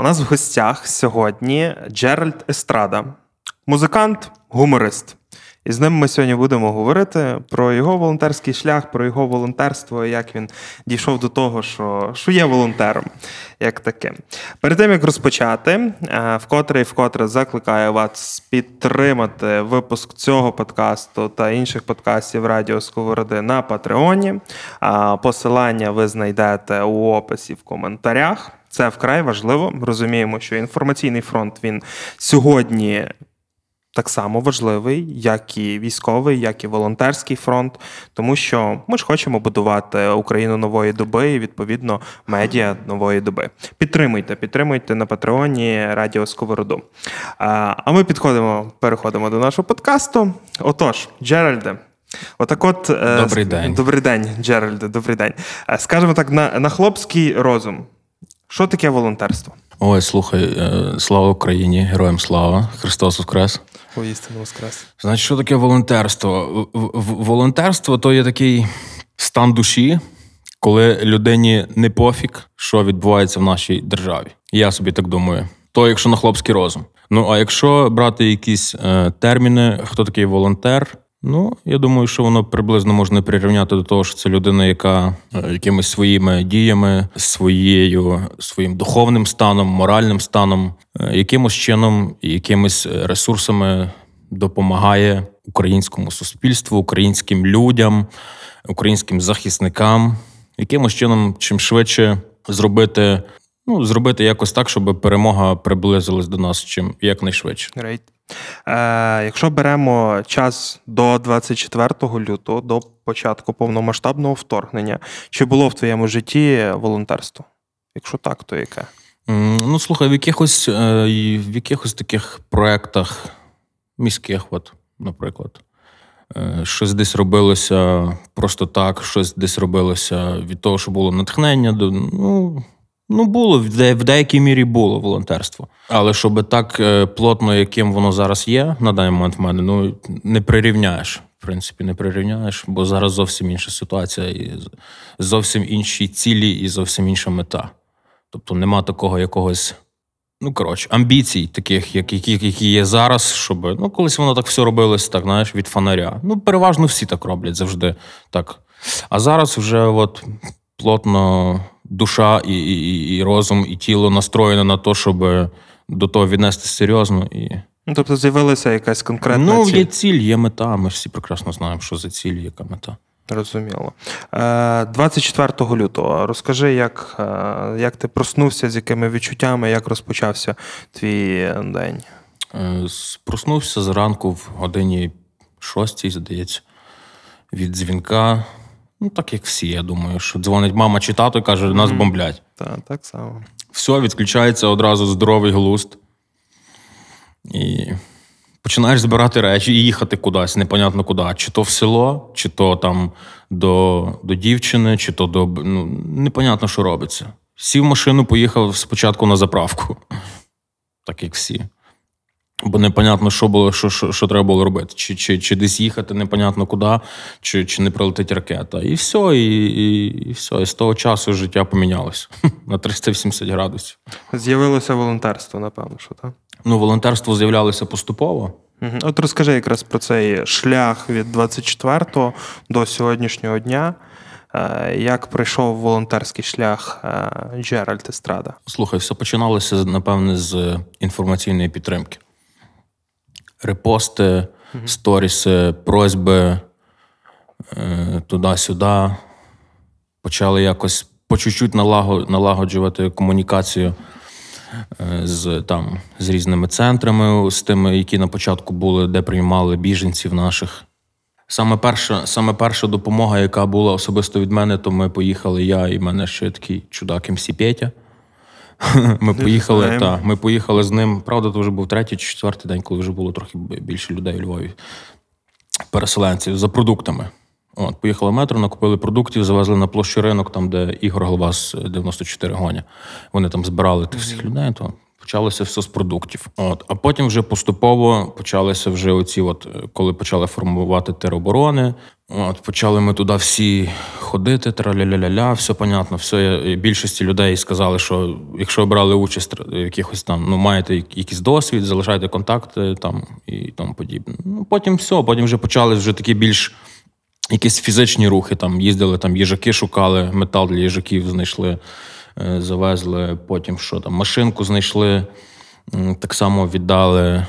у нас в гостях сьогодні Джеральд Естрада, музикант, гуморист. І з ним ми сьогодні будемо говорити про його волонтерський шлях, про його волонтерство, як він дійшов до того, що що є волонтером, як таке. Перед тим як розпочати, е, вкотре і вкотре закликаю вас підтримати випуск цього подкасту та інших подкастів Радіо Сковороди на Патреоні. Посилання ви знайдете у описі в коментарях. Це вкрай важливо. Розуміємо, що інформаційний фронт він сьогодні. Так само важливий, як і військовий, як і волонтерський фронт, тому що ми ж хочемо будувати Україну нової доби і відповідно медіа нової доби. Підтримуйте, підтримуйте на Патреоні Радіо Сковороду. А ми підходимо, переходимо до нашого подкасту. Отож, Джеральде, отак, от е, добрий день, добрий день, Джеральде, добрий день. Е, скажемо так, на, на хлопський розум. Що таке волонтерство? Ой, слухай, е, слава Україні, героям слава, Христос Воскрес. Воістину Воскрес. Значить, що таке волонтерство? Волонтерство то є такий стан душі, коли людині не пофіг, що відбувається в нашій державі. Я собі так думаю. То, якщо на хлопський розум. Ну а якщо брати якісь е, терміни, хто такий волонтер, Ну, я думаю, що воно приблизно можна прирівняти до того, що це людина, яка е, якимись своїми діями, своєю своїм духовним станом, моральним станом, е, якимось чином, якимись ресурсами допомагає українському суспільству, українським людям, українським захисникам, якимось чином, чим швидше зробити, ну зробити якось так, щоб перемога приблизилась до нас чим якнайшвидше. Great. Е, Якщо беремо час до 24 лютого, до початку повномасштабного вторгнення, чи було в твоєму житті волонтерство? Якщо так, то яке? Ну, слухай, в якихось е, в якихось таких проєктах міських, от, наприклад, е, щось десь робилося просто так, щось десь робилося від того, що було натхнення. Ну, Ну, було в, де, в деякій мірі було волонтерство. Але щоб так е, плотно, яким воно зараз є, на даний момент в мене, ну не прирівняєш. В принципі, не прирівняєш, бо зараз зовсім інша ситуація, і зовсім інші цілі, і зовсім інша мета. Тобто нема такого якогось, ну коротше, амбіцій, таких, які які є зараз, щоб ну колись воно так все робилось, так знаєш, від фонаря. Ну, переважно всі так роблять завжди так. А зараз вже от плотно душа і і, і розум, і тіло настроєно на те, щоб до того віднести серйозно. І... Ну, Тобто з'явилася якась конкретна ну, ціль? Є ціль, є мета. Ми всі прекрасно знаємо, що за ціль, яка мета. Розуміло. 24 е, лютого розкажи, як е, як ти проснувся, з якими відчуттями, як розпочався твій день? Е, проснувся зранку в годині шостій, здається, від дзвінка. Ну, так як всі, я думаю, що дзвонить мама чи тато і каже, нас бомблять. Так, так само. Все, відключається одразу здоровий глузд. І починаєш збирати речі і їхати кудись, непонятно куди. Чи то в село, чи то там до до дівчини, чи то до. Ну, непонятно, що робиться. Сів в машину, поїхав спочатку на заправку, так як всі. Бо непонятно, що було, що що, що треба було робити. Чи чи, чи десь їхати, непонятно куди, чи чи не прилетить ракета. І все, і і, і все. І з того часу життя помінялося на 380 градусів. З'явилося волонтерство, напевно, що так? Ну, волонтерство з'являлося поступово. Угу. От розкажи якраз про цей шлях від 24 до сьогоднішнього дня. Е, як пройшов волонтерський шлях Джеральд Естрада? Слухай, все починалося напевне з інформаційної підтримки репости, сторіси, просьби е, туди-сюди. Почали якось по чуть-чуть налагоджувати комунікацію е, з там, з різними центрами, з тими, які на початку були, де приймали біженців наших. Саме перша саме перша допомога, яка була особисто від мене, то ми поїхали я і мене ще такий чудак МС Петя. Ми поїхали, та, ми поїхали з ним. Правда, то вже був третій чи четвертий день, коли вже було трохи більше людей у Львові, переселенців за продуктами. От, поїхали в метро, накупили продуктів, завезли на площу ринок, там, де Ігор Главас 94 гоня. Вони там збирали тих всіх людей, то почалося все з продуктів. От. А потім вже поступово почалися вже оці, от, е, коли почали формувати тероборони. От, почали ми туди всі ходити, траля-ля-ля-ля, все понятно. Все, більшості людей сказали, що якщо брали участь в якихось там, ну маєте як- якийсь досвід, залишайте контакти там і тому подібне. Ну, потім все, потім вже почали вже такі більш якісь фізичні рухи. Там їздили, там їжаки шукали, метал для їжаків знайшли, е, завезли. Потім що там, машинку знайшли, так само віддали.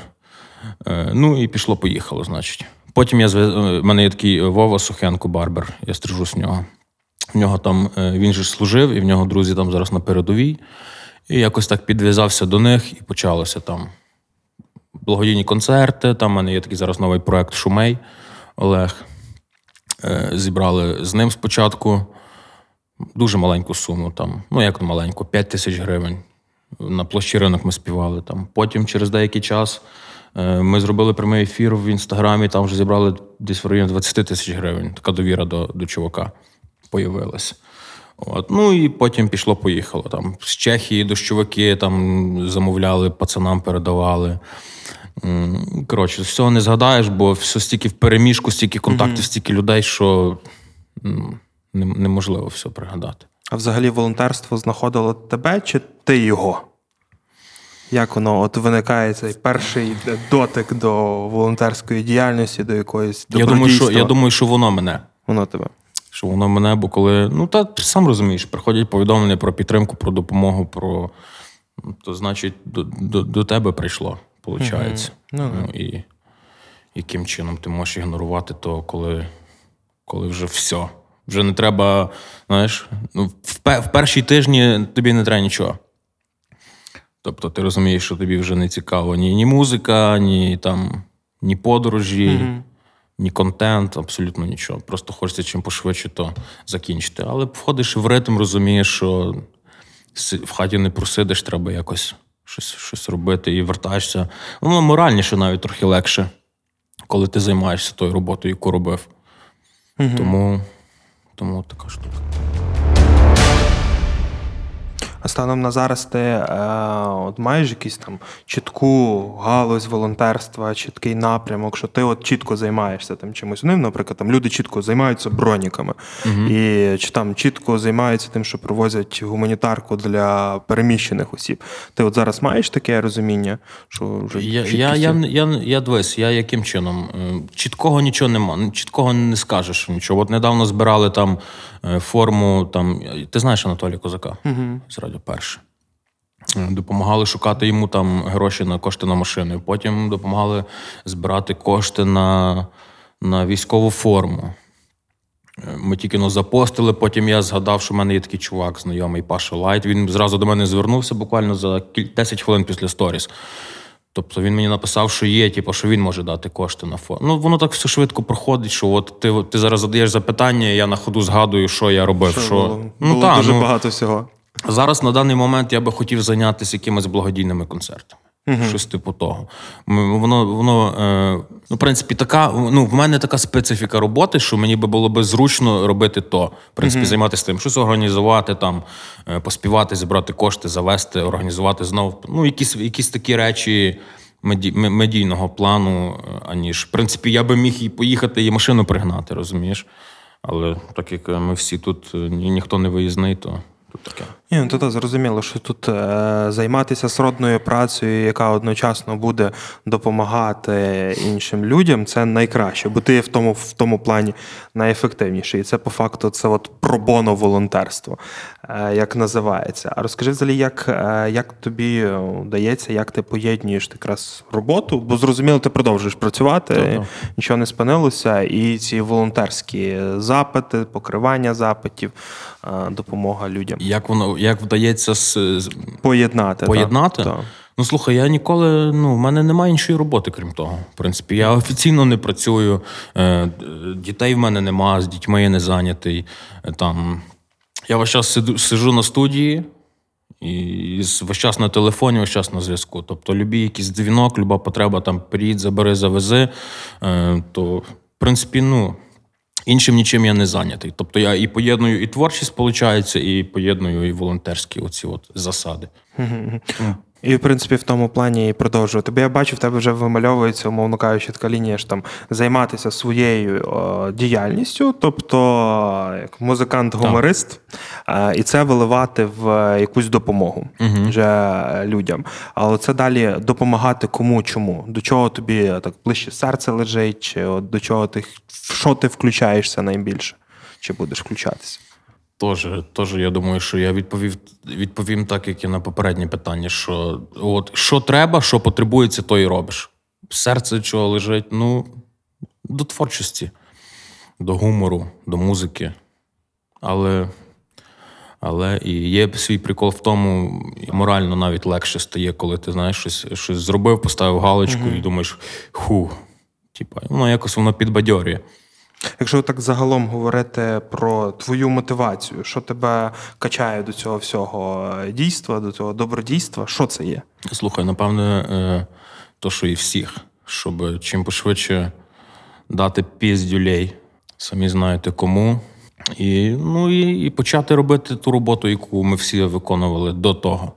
Е, Ну і пішло-поїхало, значить. Потім я зв'яз... е, в мене є такий Вова Сухенко, барбер, я стрижу з нього. В нього там е, він же служив, і в нього друзі там зараз на передовій. І якось так підв'язався до них, і почалося там благодійні концерти. Там в мене є такий зараз новий проект Шумей Олег. Е, Зібрали з ним спочатку дуже маленьку суму. Там, ну як маленьку, 5 тисяч гривень. На площі ринок ми співали там. Потім, через деякий час, е, ми зробили прямий ефір в інстаграмі, там вже зібрали десь в районі 20 тисяч гривень. Така довіра до, до чувака появилась. От. Ну і потім пішло-поїхало. Там з Чехії дощовики там замовляли, пацанам передавали. Коротше, всього не згадаєш, бо все стільки в переміжку, стільки контактів, стільки людей, що неможливо все пригадати. А взагалі волонтерство знаходило тебе чи ти його? Як воно от виникає цей перший дотик до волонтерської діяльності, до якоїсь Я думаю, що, я думаю, що воно мене. Воно тебе. Що воно мене, бо коли. Ну, та ти сам розумієш, приходять повідомлення про підтримку, про допомогу, про. ну, То значить, до, до, до тебе прийшло, виходить. Ну, Ну, і яким чином ти можеш ігнорувати то, коли, коли вже все. Вже не треба, знаєш, ну, в, в перші тижні тобі не треба нічого. Тобто ти розумієш, що тобі вже не цікаво ні, ні музика, ні там, ні подорожі, ні контент, абсолютно нічого. Просто хочеться чим пошвидше то закінчити. Але входиш в ритм, розумієш, що в хаті не просидиш, треба якось щось, щось робити і вертаєшся. Воно моральніше навіть трохи легше, коли ти займаєшся тою роботою, яку робив. Тому, тому така штука. А станом на зараз ти е, от маєш якусь там чітку галузь волонтерства, чіткий напрямок, що ти от чітко займаєшся там чимось. Ну, наприклад, там люди чітко займаються броніками, і чи там чітко займаються тим, що привозять гуманітарку для переміщених осіб. Ти от зараз маєш таке розуміння, що вже Я, я, я, я, я дивись, я яким чином? Чіткого нічого нема, чіткого не скажеш нічого. От недавно збирали там форму, там, ти знаєш Анатолія Козака з Радіо Перше. Е, Допомагали шукати йому там гроші на кошти на машини. Потім допомагали збирати кошти на, на військову форму. Е, Ми тільки ну, запостили, потім я згадав, що в мене є такий чувак, знайомий Паша Лайт. Він зразу до мене звернувся буквально за 10 хвилин після сторіс. Тобто він мені написав, що є, типу, що він може дати кошти на фонд. Ну, воно так все швидко проходить, що от ти, ти зараз задаєш запитання, я на ходу згадую, що я робив. Що, було, Ну, було та, дуже ну, багато всього. Зараз на даний момент я би хотів зайнятися якимись благодійними концертами. Щось типу того. Воно, воно е, ну, в принципі, така. Ну, в мене така специфіка роботи, що мені би було би зручно робити то. В принципі, займатися тим, щось організувати, там, е, поспівати, зібрати кошти, завести, організувати знов. Ну, якісь, якісь такі речі меді, медійного плану, е, аніж. В принципі, я би міг і поїхати і машину пригнати, розумієш? Але так як ми всі тут, е, ні, ніхто не виїзний, то тут таке. Ні, ну то зрозуміло, що тут е, займатися сродною працею, яка одночасно буде допомагати іншим людям, це найкраще, бо ти в тому, в тому плані найефективніший. І це по факту це от пробоно волонтерство, е, як називається. А розкажи взагалі, як, е, як тобі вдається, як ти поєднуєш якраз роботу, бо зрозуміло, ти продовжуєш працювати, Так-так. нічого не спинилося, і ці волонтерські запити, покривання запитів, е, допомога людям. Як воно як вдається з, Поєднати. поєднати? Так. Ну слухай, я ніколи, ну, в мене немає іншої роботи, крім того. В принципі, я офіційно не працюю, е, дітей в мене нема, з дітьми я не зайнятий. Е, Там, я весь час сиду, сиджу на студії І весь час на телефоні, весь час на зв'язку. Тобто, любі якийсь дзвінок, люба потреба там приїдь, забери, завези. Е, то, в принципі, ну, іншим нічим я не зайнятий. Тобто я і поєдную і творчість, виходить, і поєдную і волонтерські оці от засади. І, в принципі, в тому плані і продовжувати. Бо я бачу, в тебе вже вимальовується, умовно кажучи, така лінія ж там займатися своєю о, діяльністю, тобто е, як музикант-гуморист, е, і це виливати в якусь допомогу вже е, людям. Але це далі допомагати кому чому, до чого тобі е, так ближче серце лежить, чи от до чого ти в що ти включаєшся найбільше, чи будеш включатися. Тоже, тоже, я думаю, що я відповів, відповім так, як і на попереднє питання: що от що треба, що потребується, то і робиш. Серце чого лежить? Ну, до творчості, до гумору, до музики. Але, але і є свій прикол в тому, і морально навіть легше стає, коли ти знаєш щось, щось зробив, поставив галочку і думаєш, ху. Типа, воно якось воно підбадьорює. Якщо так загалом говорити про твою мотивацію, що тебе качає до цього всього е, дійства, до цього добродійства, що це є? Слухай, напевне, е, то, що і всіх, щоб чим пошвидше дати піздюлей, самі знаєте кому. І, ну, і, і почати робити ту роботу, яку ми всі виконували до того.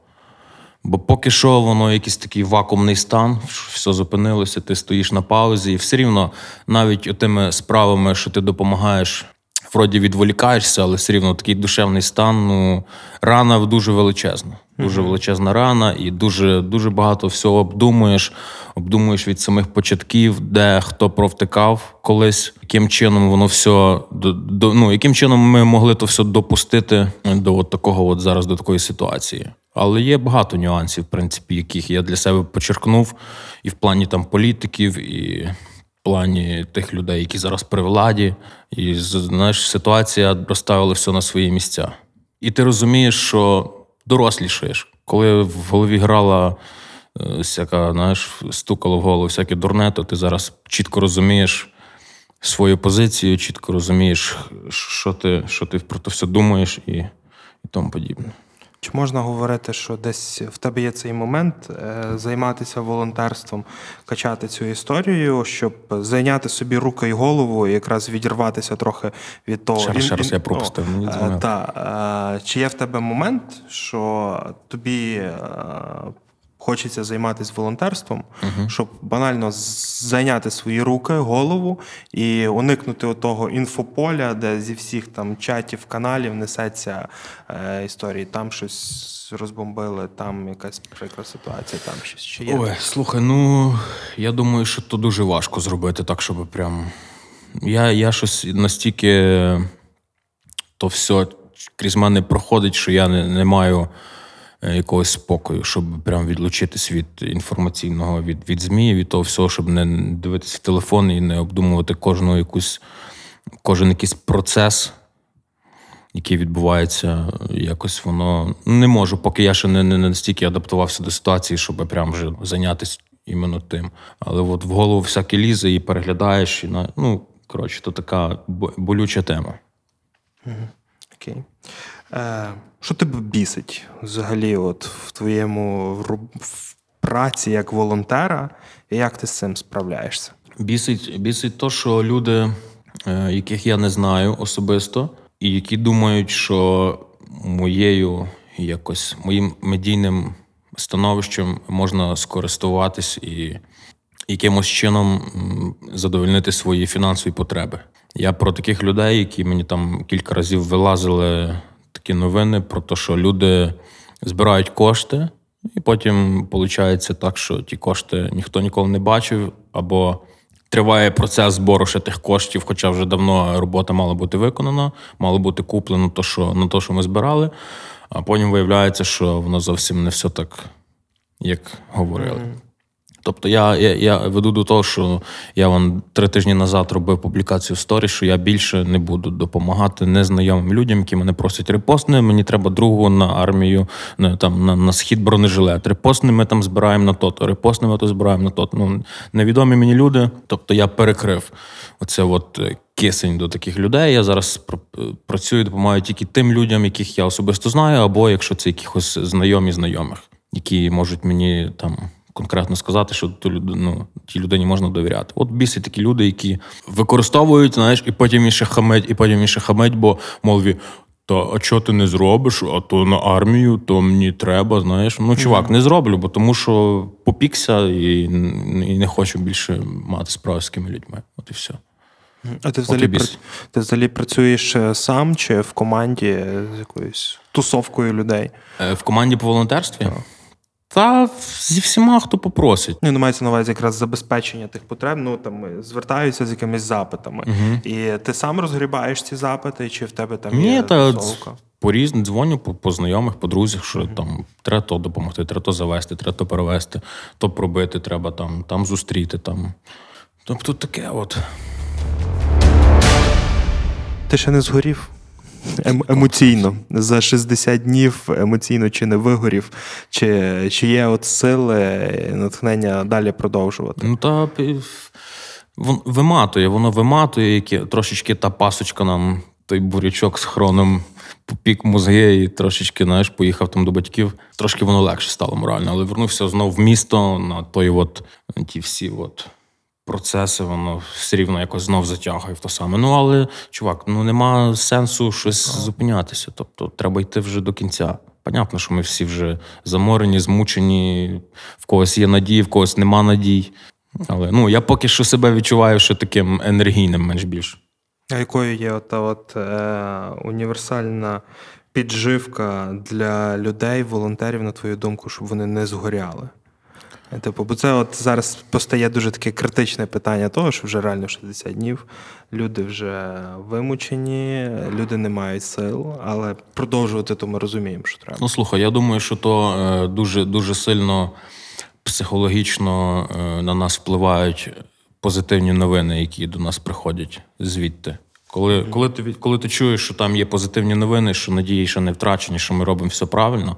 Бо поки що воно якийсь такий вакуумний стан, все зупинилося, ти стоїш на паузі, і все рівно навіть тими справами, що ти допомагаєш, вроді відволікаєшся, але все рівно такий душевний стан. Ну, рана дуже величезна. Дуже величезна рана, і дуже, дуже багато всього обдумуєш. Обдумуєш від самих початків, де хто провтикав колись, яким чином воно все до, до ну, яким чином ми могли то все допустити до от такого, от зараз до такої ситуації. Але є багато нюансів, в принципі, яких я для себе почеркнув, і в плані там політиків, і в плані тих людей, які зараз при владі. І знаєш, ситуація розставила все на свої місця. І ти розумієш, що дорослішаєш. Коли в голові грала е, всяка, знаєш, стукало в голову всяке дурне, то ти зараз чітко розумієш свою позицію, чітко розумієш, що ти, що ти про це все думаєш і, і тому подібне. Чи можна говорити, що десь в тебе є цей момент е, займатися волонтерством, качати цю історію, щоб зайняти собі руки і голову, і якраз відірватися трохи від того. Ще раз я пропустив, мені е. Та, е, чи є в тебе момент, що тобі хочеться займатися волонтерством, щоб банально зайняти свої руки, голову і уникнути того інфополя, де зі всіх там чатів, каналів несеться е, історії. Там щось розбомбили, там якась прикра ситуація, там щось ще є. Ой, слухай, ну я думаю, що то дуже важко зробити так, щоб прям. Я, я щось настільки то все крізь мене проходить, що я не, не маю якогось спокою, щоб прям відлучитись від інформаційного, від, від ЗМІ, від того всього, щоб не дивитися в телефон і не обдумувати кожну якусь, кожен якийсь процес, який відбувається, якось воно не можу, поки я ще не, не настільки адаптувався до ситуації, щоб прям вже зайнятися іменно тим. Але от в голову всяке лізе і переглядаєш, і на ну коротше, то така болюча тема. Окей. Е, що тебе бісить взагалі от в твоєму в праці як волонтера, і як ти з цим справляєшся? Бісить, бісить то, що люди, е, яких я не знаю особисто, і які думають, що моєю якось моїм медійним становищем можна скористуватись і якимось чином задовольнити свої фінансові потреби. Я про таких людей, які мені там кілька разів вилазили такі новини про те, що люди збирають кошти, і потім виходить так, що ті кошти ніхто ніколи не бачив, або триває процес збору ще тих коштів, хоча вже давно робота мала бути виконана, мало бути куплено то, що, на те, що ми збирали, а потім виявляється, що воно зовсім не все так, як говорили. Тобто я, я, я веду до того, що я вон три тижні назад робив публікацію в сторі, що я більше не буду допомагати незнайомим людям, які мене просять репостни. Мені треба другу на армію, на, там, на, на схід бронежилет. Репостни ми там збираємо на то-то, репостни ми то збираємо на то. Ну, невідомі мені люди. Тобто я перекрив оце от е, кисень до таких людей. Я зараз пр- працюю, допомагаю тільки тим людям, яких я особисто знаю, або якщо це якихось знайомі знайомих, які можуть мені там. Конкретно сказати, що ту люд- ну, тій людині можна довіряти. От бісі такі люди, які використовують, знаєш, і потім іще хамить, і потім іще хамить, бо мові, та а що ти не зробиш? А то на армію, то мені треба, знаєш. Ну, чувак, не зроблю, бо тому що попікся і, і не хочу більше мати справу з такими людьми. От і все. А ти взагалі, пра- ти взагалі працюєш е, сам чи в команді з якоюсь тусовкою людей? Е, В команді по волонтерстві? Та зі всіма, хто попросить. Ну, мається на увазі якраз забезпечення тих потреб. Ну там е, звертаються з якимись запитами. І ти сам розгрібаєш ці запити, чи в тебе там Ні, є та тусовка? по різні дзвоню по, по знайомих, по друзях, що там треба то допомогти, треба то завести, треба то перевести, то пробити, треба там, там зустріти. Там. Тобто таке от. Ти ще не згорів? Ем- емоційно за 60 днів емоційно чи не вигорів, чи, чи є от сили, натхнення далі продовжувати? Ну та вон- виматує, воно виматує, які трошечки та пасочка нам, той бурячок з хроном попік мозги і трошечки, знаєш, поїхав там до батьків. Трошки воно легше стало морально, але вернувся знов в місто на той от, ті всі от. Процеси, воно все рівно якось знов затягує в то саме. Ну, але, чувак, ну нема сенсу щось зупинятися. Тобто, треба йти вже до кінця. Понятно, що ми всі вже заморені, змучені, в когось є надії, в когось нема надій. Але ну, я поки що себе відчуваю ще таким енергійним, менш більш. А якою є ота от, е, універсальна підживка для людей, волонтерів, на твою думку, щоб вони не згоряли? Типу, бо це от зараз постає дуже таке критичне питання того, що вже реально 60 днів, люди вже вимучені, люди не мають сил, але продовжувати то ми розуміємо, що треба. Ну, слухай, я думаю, що то е, дуже, дуже сильно психологічно е, на нас впливають позитивні новини, які до нас приходять звідти. Коли, коли, ти, коли ти чуєш, що там є позитивні новини, що надії ще не втрачені, що ми робимо все правильно,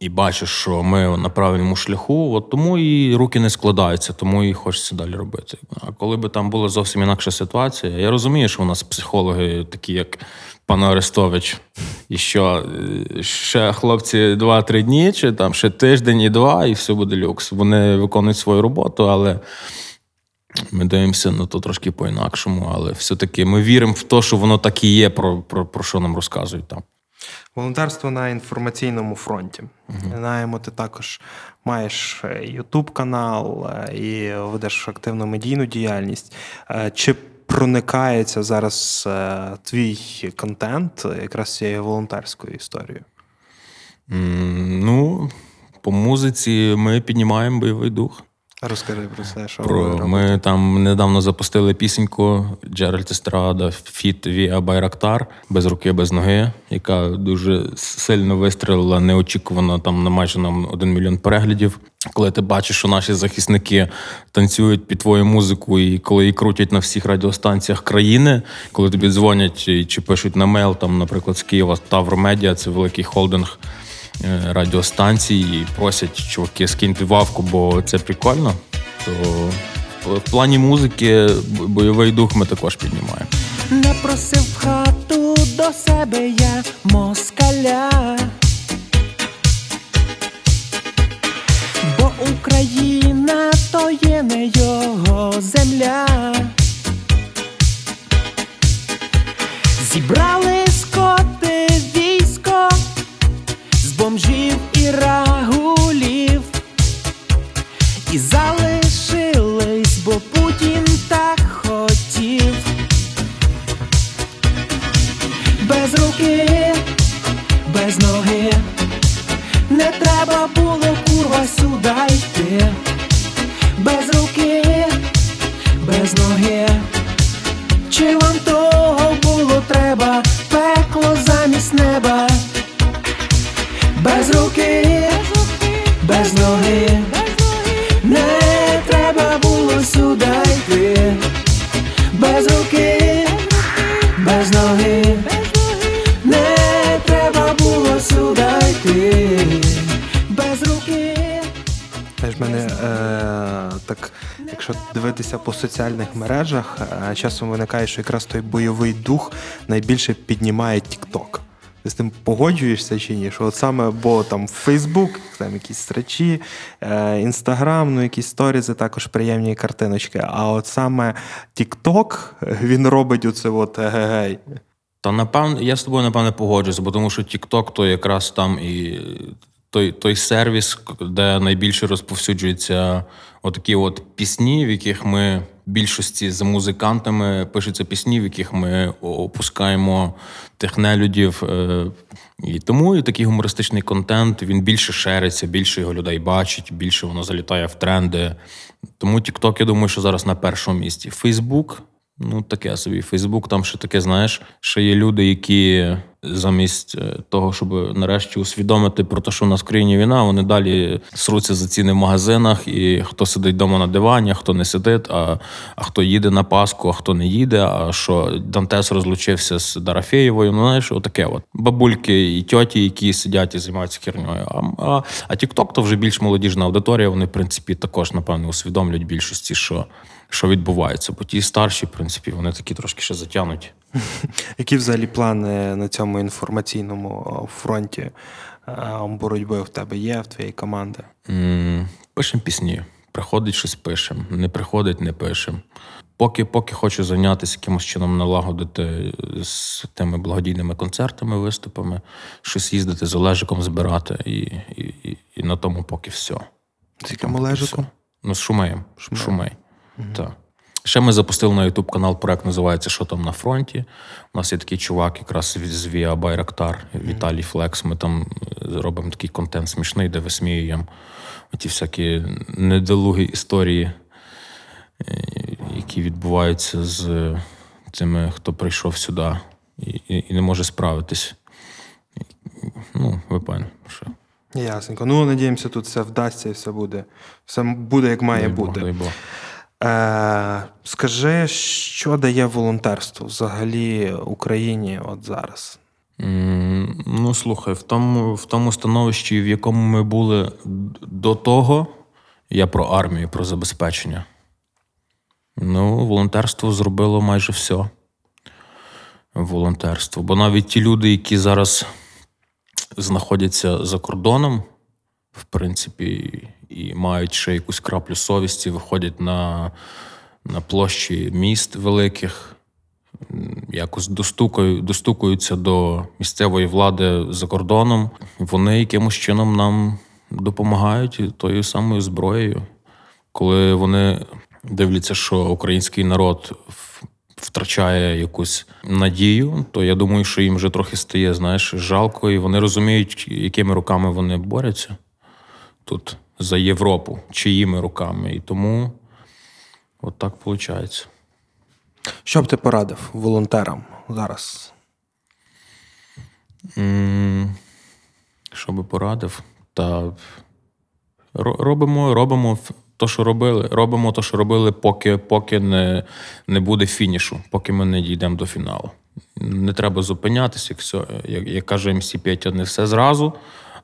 і бачиш, що ми на правильному шляху, от тому і руки не складаються, тому і хочеться далі робити. А коли би там була зовсім інакша ситуація, я розумію, що у нас психологи, такі як пан Арестович, і що е, ще хлопці 2-3 дні, чи там ще тиждень і два, і все буде люкс. Вони виконують свою роботу, але. Ми дивимося на то трошки по-інакшому, але все-таки ми віримо в те, що воно так і є, про, про, про що нам розказують там. Волонтерство на інформаційному фронті. Знаємо, ти також маєш Ютуб канал е, і ведеш активну медійну діяльність. Е, Чи проникається зараз е, твій контент якраз цією волонтерською історією? Ну, по музиці ми піднімаємо бойовий дух. Розкажи про це, що Про, ми там недавно запустили пісеньку Джеральд Естрада feat Віа Байрактар без руки, без ноги, яка дуже сильно вистрілила неочікувано там на майже на один мільйон переглядів. Коли ти бачиш, що наші захисники танцюють під твою музику, і коли її крутять на всіх радіостанціях країни, коли тобі дзвонять чи пишуть на мейл, там, наприклад, з Києва Тавр Медіа, це великий холдинг радіостанцій і просять чуваки, скиньте wav ку, бо це прикольно. То в- плані музики бойовий дух ми також піднімаємо. Не просив хату до себе я москаля. Бо Україна то є не його земля. Зібрали якщо по соціальних мережах, е, часом виникає, що якраз той бойовий дух найбільше піднімає TikTok. Ти з тим погоджуєшся чи ні? Що от саме, бо там Фейсбук, там якісь стрічі, Інстаграм, ну якісь сторізи, також приємні картиночки. А от саме TikTok, він робить оце от егегей. Та напевно, я з тобою напевне погоджуюся, бо тому що TikTok то якраз там і той той сервіс, де найбільше розповсюджуються отакі от пісні, в яких ми більшості з музикантами пишуться пісні, в яких ми опускаємо тих нелюдів. Е, і тому і такий гумористичний контент він більше шериться, більше його людей бачить, більше воно залітає в тренди. Тому TikTok, я думаю, що зараз на першому місці. Facebook Ну, таке собі. Фейсбук, там ще таке, знаєш, ще є люди, які замість е, того, щоб нарешті усвідомити про те, що в нас війна, вони далі сруться за ціни в магазинах, і хто сидить вдома на дивані, хто не сидить, а а хто їде на Пасху, а хто не їде. А що Дантес розлучився з Дарафєєвою. Ну, знаєш, отаке от. Бабульки і тьоті, які сидять і займаються херньою. А а, а Тікток то вже більш молодіжна аудиторія. Вони, в принципі, також, напевно, усвідомлюють більшості, що що відбувається. Бо ті старші, в принципі, вони такі трошки ще затягнуті. Які взагалі плани на цьому інформаційному фронті боротьби в тебе є, в твоєї команди? Пишемо пісні. Приходить щось пишемо. Не приходить, не пишемо. Поки поки хочу зайнятися якимось чином налагодити з тими благодійними концертами, виступами, щось їздити з Олежиком збирати, і і, і, і на тому поки все. З яким Олежиком? Ну, з Шумеєм. Шумей. Так. Ще ми запустили на YouTube канал, проект називається Що там на фронті. У нас є такий чувак, якраз з Віа Байрактар, Віталій Флекс. Ми там е, робимо такий контент смішний, де висміюємо ті всякі недолугі історії, е, які відбуваються з тими, хто прийшов сюди і і, не може справитись. Ну, ви певні, що. Ясненько. Ну, надіємося, тут все вдасться і все буде. Все буде, як має дай бути. Бог, дай Бог. Е, Скажи, що дає волонтерство взагалі Україні от зараз? Ну, слухай, в тому в тому становищі, в якому ми були до того, я про армію, про забезпечення. Ну, волонтерство зробило майже все. Волонтерство. Бо навіть ті люди, які зараз знаходяться за кордоном, в принципі, і мають ще якусь краплю совісті, виходять на на площі міст великих, якось достукаю, достукуються до місцевої влади за кордоном. Вони якимось чином нам допомагають тою самою зброєю, коли вони дивляться, що український народ. Втрачає якусь надію, то я думаю, що їм вже трохи стає, знаєш, жалко, і вони розуміють, якими руками вони борються тут за Європу, чиїми руками. І тому от так виходить. Що б ти порадив волонтерам зараз? Що би порадив? Та робимо, робимо то, що робили. Робимо те, що робили, поки поки не не буде фінішу, поки ми не дійдемо до фіналу. Не треба зупинятися, як як, як каже MC Петя, не все зразу,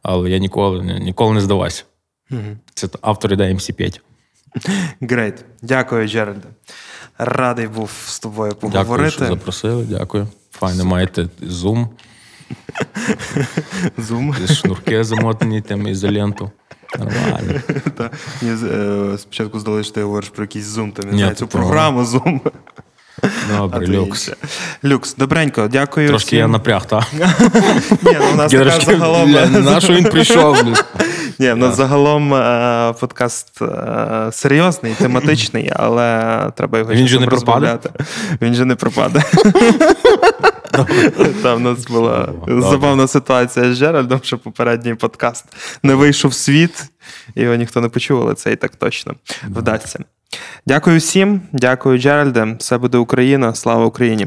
але я ніколи, ніколи не здавайся. Це автор ідеї MC 5 Грейт. Дякую, Джеральде. Радий був з тобою поговорити. Дякую, що запросили, дякую. Файно, маєте зум. Зум. Шнурки замотані тим ізоленту. Нормально. Та, е, спочатку здалося, що ти говориш про якийсь зум, там, не цю програму зум. Добре, люкс. Люкс, добренько, дякую. Трошки всім. я напряг, так? Ні, ну, у нас така загалом. На що він прийшов? Ні, нас загалом е, подкаст е, серйозний, тематичний, але треба його Він же не розбавляти. Він же не пропаде. Там у нас була забавна ситуація з Джеральдом, що попередній подкаст не вийшов в світ, його ніхто не почув, але це і так точно вдасться. Дякую всім, дякую, Джеральде. Все буде Україна. Слава Україні!